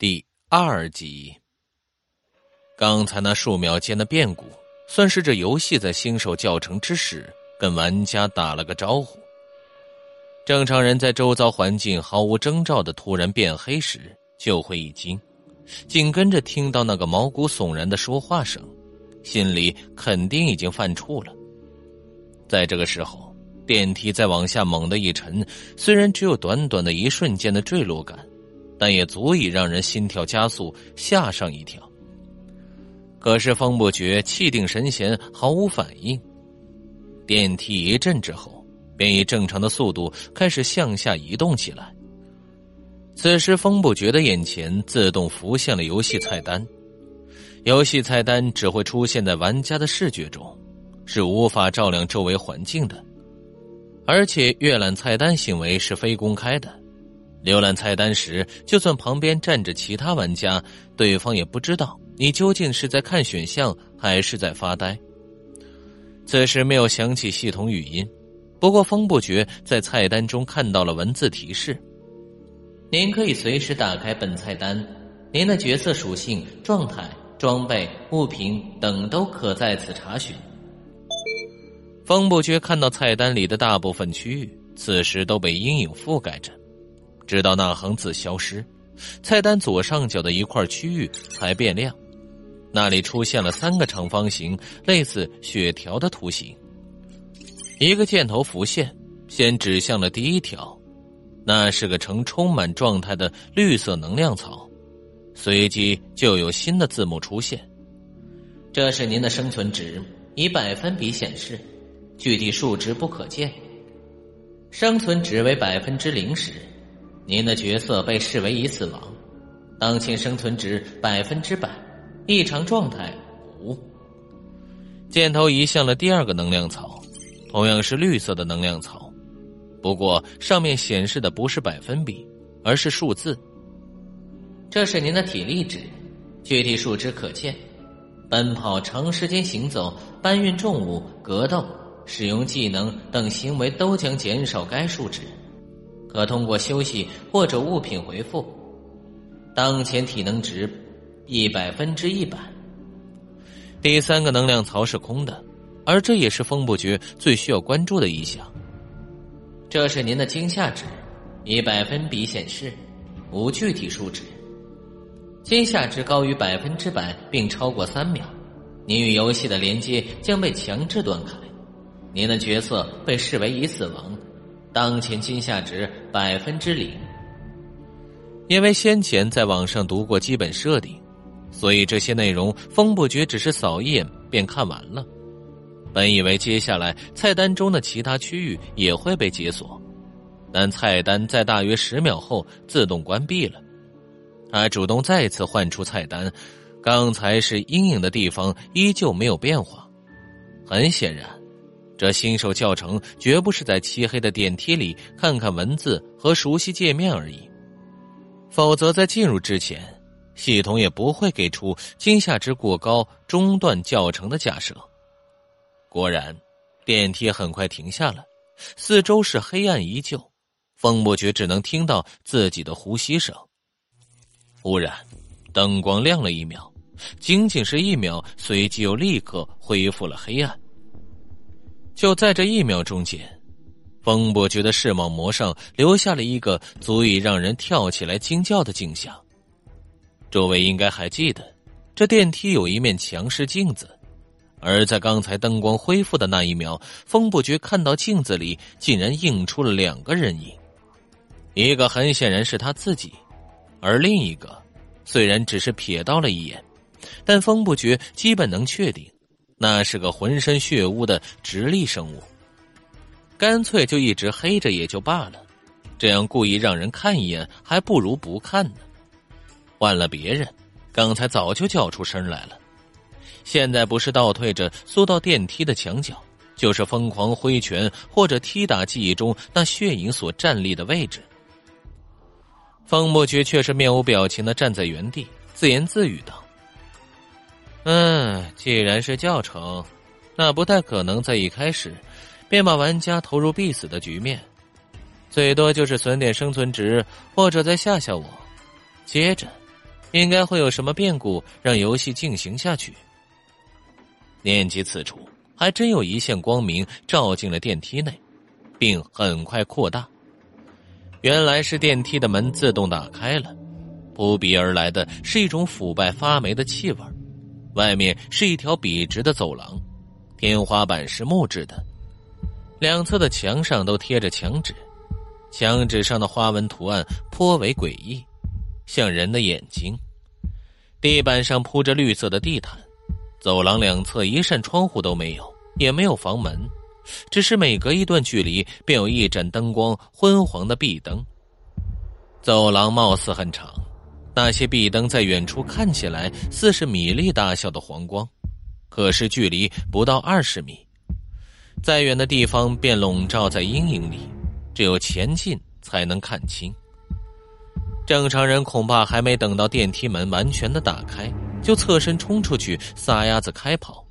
第二集。刚才那数秒间的变故，算是这游戏在新手教程之时跟玩家打了个招呼。正常人在周遭环境毫无征兆的突然变黑时，就会一惊，紧跟着听到那个毛骨悚然的说话声，心里肯定已经犯怵了。在这个时候，电梯再往下猛地一沉，虽然只有短短的一瞬间的坠落感。但也足以让人心跳加速，吓上一跳。可是风不觉气定神闲，毫无反应。电梯一震之后，便以正常的速度开始向下移动起来。此时，风不觉的眼前自动浮现了游戏菜单。游戏菜单只会出现在玩家的视觉中，是无法照亮周围环境的。而且，阅览菜单行为是非公开的。浏览菜单时，就算旁边站着其他玩家，对方也不知道你究竟是在看选项还是在发呆。此时没有响起系统语音，不过风不觉在菜单中看到了文字提示：“您可以随时打开本菜单，您的角色属性、状态、装备、物品等都可在此查询。”风不觉看到菜单里的大部分区域，此时都被阴影覆盖着。直到那行字消失，菜单左上角的一块区域才变亮，那里出现了三个长方形，类似血条的图形。一个箭头浮现，先指向了第一条，那是个呈充满状态的绿色能量槽，随即就有新的字幕出现。这是您的生存值，以百分比显示，具体数值不可见。生存值为百分之零时。您的角色被视为已死亡，当前生存值百分之百，异常状态无。箭头移向了第二个能量槽，同样是绿色的能量槽，不过上面显示的不是百分比，而是数字。这是您的体力值，具体数值可见。奔跑、长时间行走、搬运重物、格斗、使用技能等行为都将减少该数值。可通过休息或者物品回复。当前体能值一百分之一百。第三个能量槽是空的，而这也是风不觉最需要关注的一项。这是您的惊吓值，以百分比显示，无具体数值。惊吓值高于百分之百并超过三秒，您与游戏的连接将被强制断开，您的角色被视为已死亡。当前惊吓值百分之零，因为先前在网上读过基本设定，所以这些内容风不觉只是扫一眼便看完了。本以为接下来菜单中的其他区域也会被解锁，但菜单在大约十秒后自动关闭了。他主动再次换出菜单，刚才是阴影的地方依旧没有变化，很显然。这新手教程绝不是在漆黑的电梯里看看文字和熟悉界面而已，否则在进入之前，系统也不会给出惊吓值过高中断教程的假设。果然，电梯很快停下了，四周是黑暗依旧，风不觉只能听到自己的呼吸声。忽然，灯光亮了一秒，仅仅是一秒，随即又立刻恢复了黑暗。就在这一秒钟间，风伯觉的视网膜上留下了一个足以让人跳起来惊叫的景象。诸位应该还记得，这电梯有一面墙是镜子，而在刚才灯光恢复的那一秒，风不觉看到镜子里竟然映出了两个人影，一个很显然是他自己，而另一个虽然只是瞥到了一眼，但风不觉基本能确定。那是个浑身血污的直立生物，干脆就一直黑着也就罢了，这样故意让人看一眼，还不如不看呢。换了别人，刚才早就叫出声来了，现在不是倒退着缩到电梯的墙角，就是疯狂挥拳或者踢打记忆中那血影所站立的位置。方莫觉却是面无表情的站在原地，自言自语道。嗯，既然是教程，那不太可能在一开始便把玩家投入必死的局面，最多就是损点生存值，或者再吓吓我，接着应该会有什么变故让游戏进行下去。念及此处，还真有一线光明照进了电梯内，并很快扩大。原来是电梯的门自动打开了，扑鼻而来的是一种腐败发霉的气味。外面是一条笔直的走廊，天花板是木质的，两侧的墙上都贴着墙纸，墙纸上的花纹图案颇为诡异，像人的眼睛。地板上铺着绿色的地毯，走廊两侧一扇窗户都没有，也没有房门，只是每隔一段距离便有一盏灯光昏黄的壁灯。走廊貌似很长。那些壁灯在远处看起来似是米粒大小的黄光，可是距离不到二十米，再远的地方便笼罩在阴影里，只有前进才能看清。正常人恐怕还没等到电梯门完全的打开，就侧身冲出去撒丫子开跑。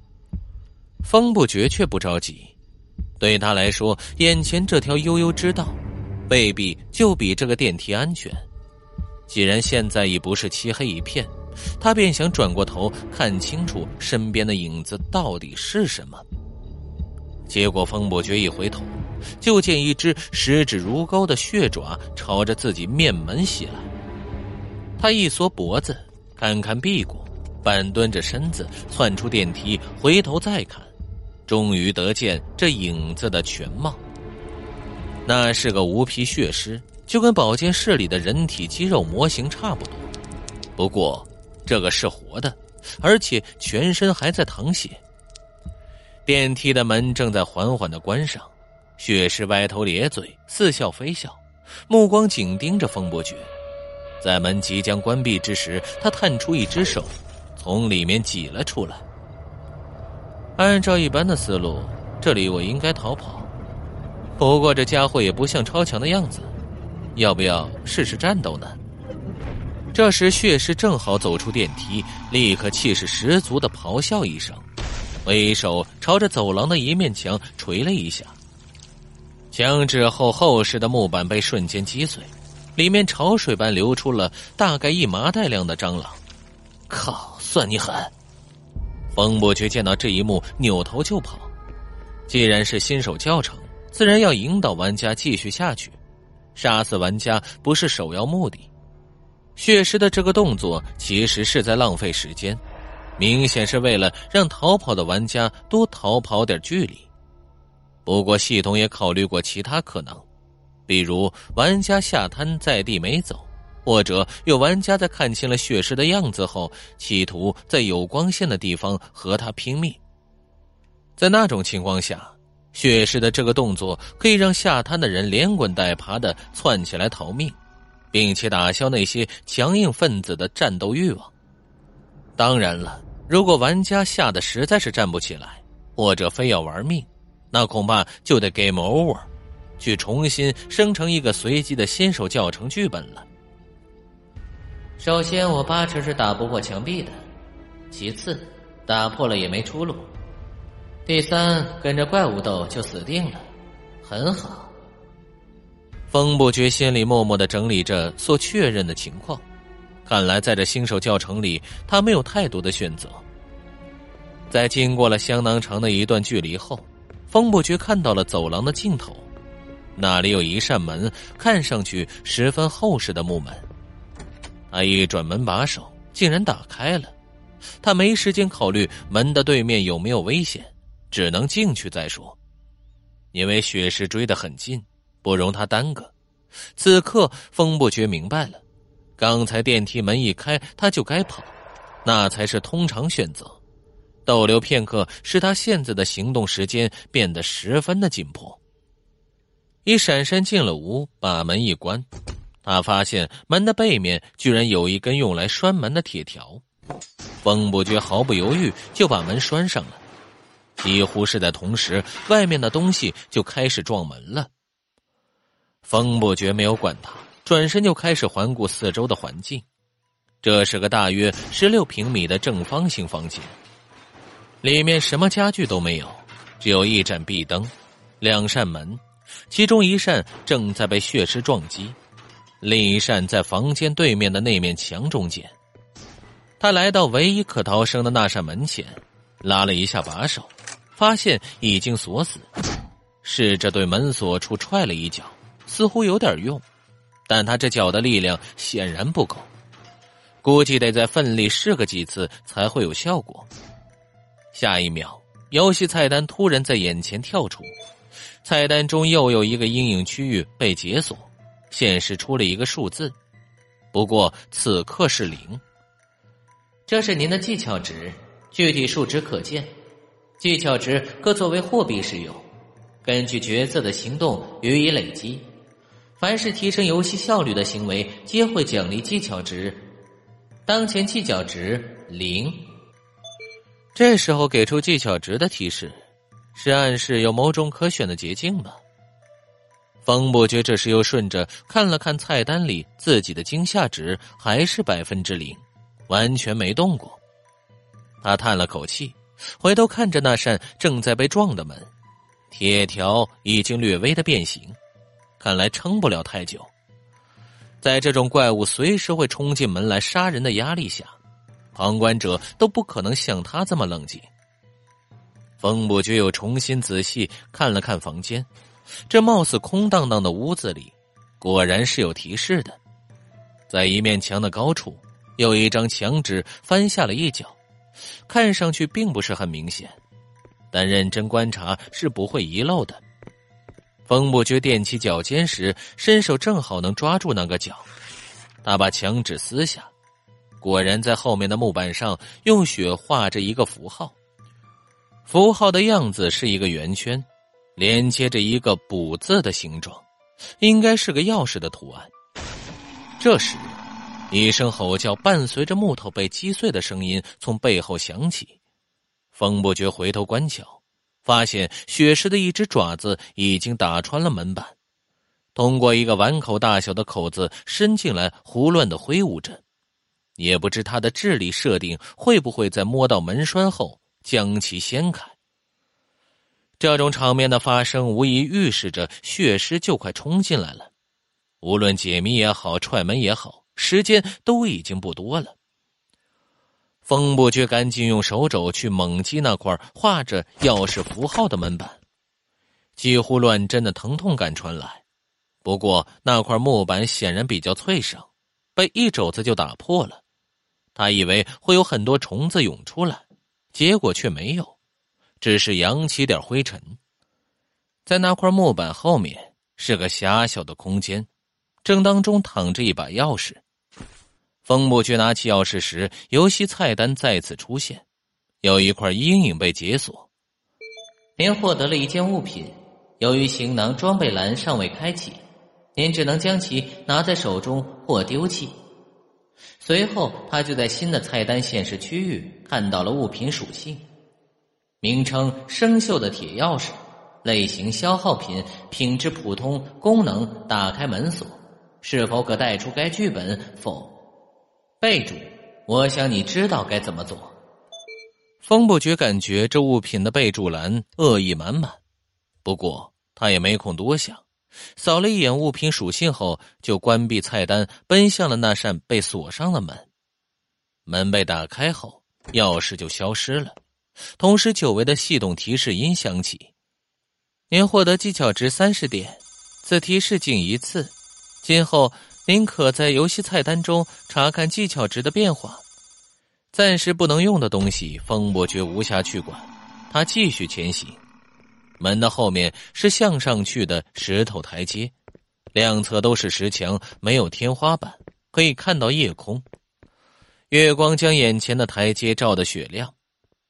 风不觉却不着急，对他来说，眼前这条悠悠之道，未必就比这个电梯安全。既然现在已不是漆黑一片，他便想转过头看清楚身边的影子到底是什么。结果风伯爵一回头，就见一只十指如钩的血爪朝着自己面门袭来。他一缩脖子，看看屁股，半蹲着身子窜出电梯，回头再看，终于得见这影子的全貌。那是个无皮血尸。就跟保健室里的人体肌肉模型差不多，不过这个是活的，而且全身还在淌血。电梯的门正在缓缓的关上，血尸歪头咧嘴，似笑非笑，目光紧盯着风伯爵。在门即将关闭之时，他探出一只手，从里面挤了出来。按照一般的思路，这里我应该逃跑，不过这家伙也不像超强的样子。要不要试试战斗呢？这时血尸正好走出电梯，立刻气势十足的咆哮一声，挥手朝着走廊的一面墙捶了一下。墙纸后厚实的木板被瞬间击碎，里面潮水般流出了大概一麻袋量的蟑螂。靠，算你狠！风伯爵见到这一幕，扭头就跑。既然是新手教程，自然要引导玩家继续下去。杀死玩家不是首要目的，血尸的这个动作其实是在浪费时间，明显是为了让逃跑的玩家多逃跑点距离。不过系统也考虑过其他可能，比如玩家下瘫在地没走，或者有玩家在看清了血尸的样子后，企图在有光线的地方和他拼命。在那种情况下。血尸的这个动作可以让下瘫的人连滚带爬的窜起来逃命，并且打消那些强硬分子的战斗欲望。当然了，如果玩家吓得实在是站不起来，或者非要玩命，那恐怕就得 game over，去重新生成一个随机的新手教程剧本了。首先，我八成是打不破墙壁的；其次，打破了也没出路。第三，跟着怪物斗就死定了，很好。风不觉心里默默的整理着所确认的情况，看来在这新手教程里，他没有太多的选择。在经过了相当长的一段距离后，风不觉看到了走廊的尽头，那里有一扇门，看上去十分厚实的木门。他一转门把手，竟然打开了。他没时间考虑门的对面有没有危险。只能进去再说，因为血尸追得很近，不容他耽搁。此刻，风不觉明白了，刚才电梯门一开，他就该跑，那才是通常选择。逗留片刻，使他现在的行动时间变得十分的紧迫。一闪身进了屋，把门一关，他发现门的背面居然有一根用来拴门的铁条。风不觉毫不犹豫就把门拴上了。几乎是在同时，外面的东西就开始撞门了。风不觉没有管他，转身就开始环顾四周的环境。这是个大约十六平米的正方形房间，里面什么家具都没有，只有一盏壁灯，两扇门，其中一扇正在被血尸撞击，另一扇在房间对面的那面墙中间。他来到唯一可逃生的那扇门前，拉了一下把手，发现已经锁死，试着对门锁处踹了一脚，似乎有点用，但他这脚的力量显然不够，估计得再奋力试个几次才会有效果。下一秒，游戏菜单突然在眼前跳出，菜单中又有一个阴影区域被解锁，显示出了一个数字，不过此刻是零。这是您的技巧值，具体数值可见。技巧值可作为货币使用，根据角色的行动予以累积。凡是提升游戏效率的行为，皆会奖励技巧值。当前技巧值零。这时候给出技巧值的提示，是暗示有某种可选的捷径吗？方不觉这时又顺着看了看菜单里自己的惊吓值，还是百分之零。完全没动过，他叹了口气，回头看着那扇正在被撞的门，铁条已经略微的变形，看来撑不了太久。在这种怪物随时会冲进门来杀人的压力下，旁观者都不可能像他这么冷静。风不觉又重新仔细看了看房间，这貌似空荡荡的屋子里，果然是有提示的，在一面墙的高处。有一张墙纸翻下了一角，看上去并不是很明显，但认真观察是不会遗漏的。风不觉踮起脚尖时，伸手正好能抓住那个角，他把墙纸撕下，果然在后面的木板上用血画着一个符号，符号的样子是一个圆圈，连接着一个“补”字的形状，应该是个钥匙的图案。这时。一声吼叫伴随着木头被击碎的声音从背后响起，风不觉回头观瞧，发现血尸的一只爪子已经打穿了门板，通过一个碗口大小的口子伸进来，胡乱的挥舞着，也不知他的智力设定会不会在摸到门栓后将其掀开。这种场面的发生，无疑预示着血尸就快冲进来了，无论解谜也好，踹门也好。时间都已经不多了，风不觉赶紧用手肘去猛击那块画着钥匙符号的门板，几乎乱针的疼痛感传来。不过那块木板显然比较脆生，被一肘子就打破了。他以为会有很多虫子涌出来，结果却没有，只是扬起点灰尘。在那块木板后面是个狭小的空间，正当中躺着一把钥匙。风不觉拿起钥匙时，游戏菜单再次出现，有一块阴影被解锁。您获得了一件物品，由于行囊装备栏尚未开启，您只能将其拿在手中或丢弃。随后，他就在新的菜单显示区域看到了物品属性：名称生锈的铁钥匙，类型消耗品，品质普通，功能打开门锁。是否可带出该剧本？否。备注：我想你知道该怎么做。风不觉感觉这物品的备注栏恶意满满，不过他也没空多想，扫了一眼物品属性后，就关闭菜单，奔向了那扇被锁上的门。门被打开后，钥匙就消失了，同时久违的系统提示音响起：“您获得技巧值三十点，此提示仅一次，今后。”您可在游戏菜单中查看技巧值的变化。暂时不能用的东西，风伯爵无暇去管。他继续前行。门的后面是向上去的石头台阶，两侧都是石墙，没有天花板，可以看到夜空。月光将眼前的台阶照得雪亮，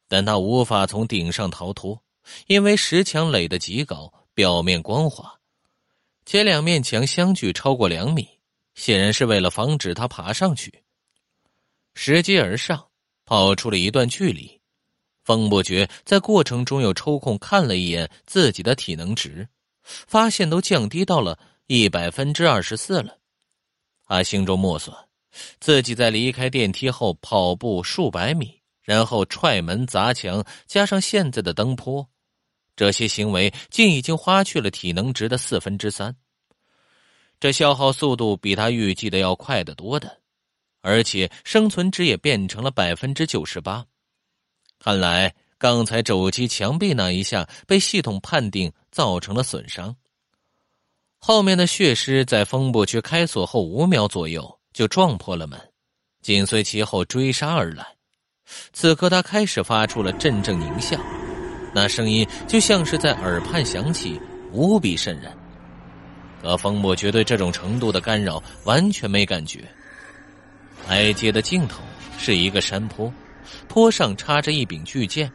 但他无法从顶上逃脱，因为石墙垒得极高，表面光滑，且两面墙相距超过两米。显然是为了防止他爬上去。拾阶而上，跑出了一段距离。风不觉在过程中又抽空看了一眼自己的体能值，发现都降低到了一百分之二十四了。他心中默算，自己在离开电梯后跑步数百米，然后踹门砸墙，加上现在的登坡，这些行为竟已经花去了体能值的四分之三。这消耗速度比他预计的要快得多的，而且生存值也变成了百分之九十八。看来刚才肘击墙壁那一下被系统判定造成了损伤。后面的血尸在风部区开锁后五秒左右就撞破了门，紧随其后追杀而来。此刻他开始发出了阵阵狞笑，那声音就像是在耳畔响起，无比渗人。可风不绝对这种程度的干扰完全没感觉。台阶的尽头是一个山坡，坡上插着一柄巨剑，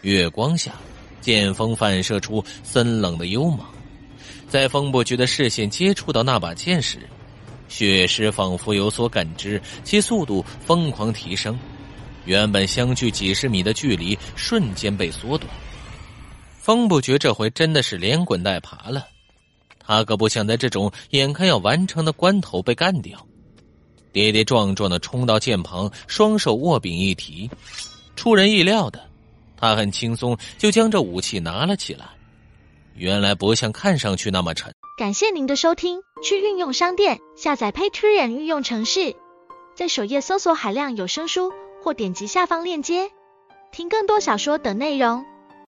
月光下，剑锋反射出森冷的幽芒。在风不绝的视线接触到那把剑时，血尸仿佛有所感知，其速度疯狂提升。原本相距几十米的距离瞬间被缩短。风不绝这回真的是连滚带爬了。他可不想在这种眼看要完成的关头被干掉，跌跌撞撞的冲到剑旁，双手握柄一提，出人意料的，他很轻松就将这武器拿了起来。原来不像看上去那么沉。感谢您的收听，去运用商店下载 Patreon 运用城市，在首页搜索海量有声书，或点击下方链接听更多小说等内容。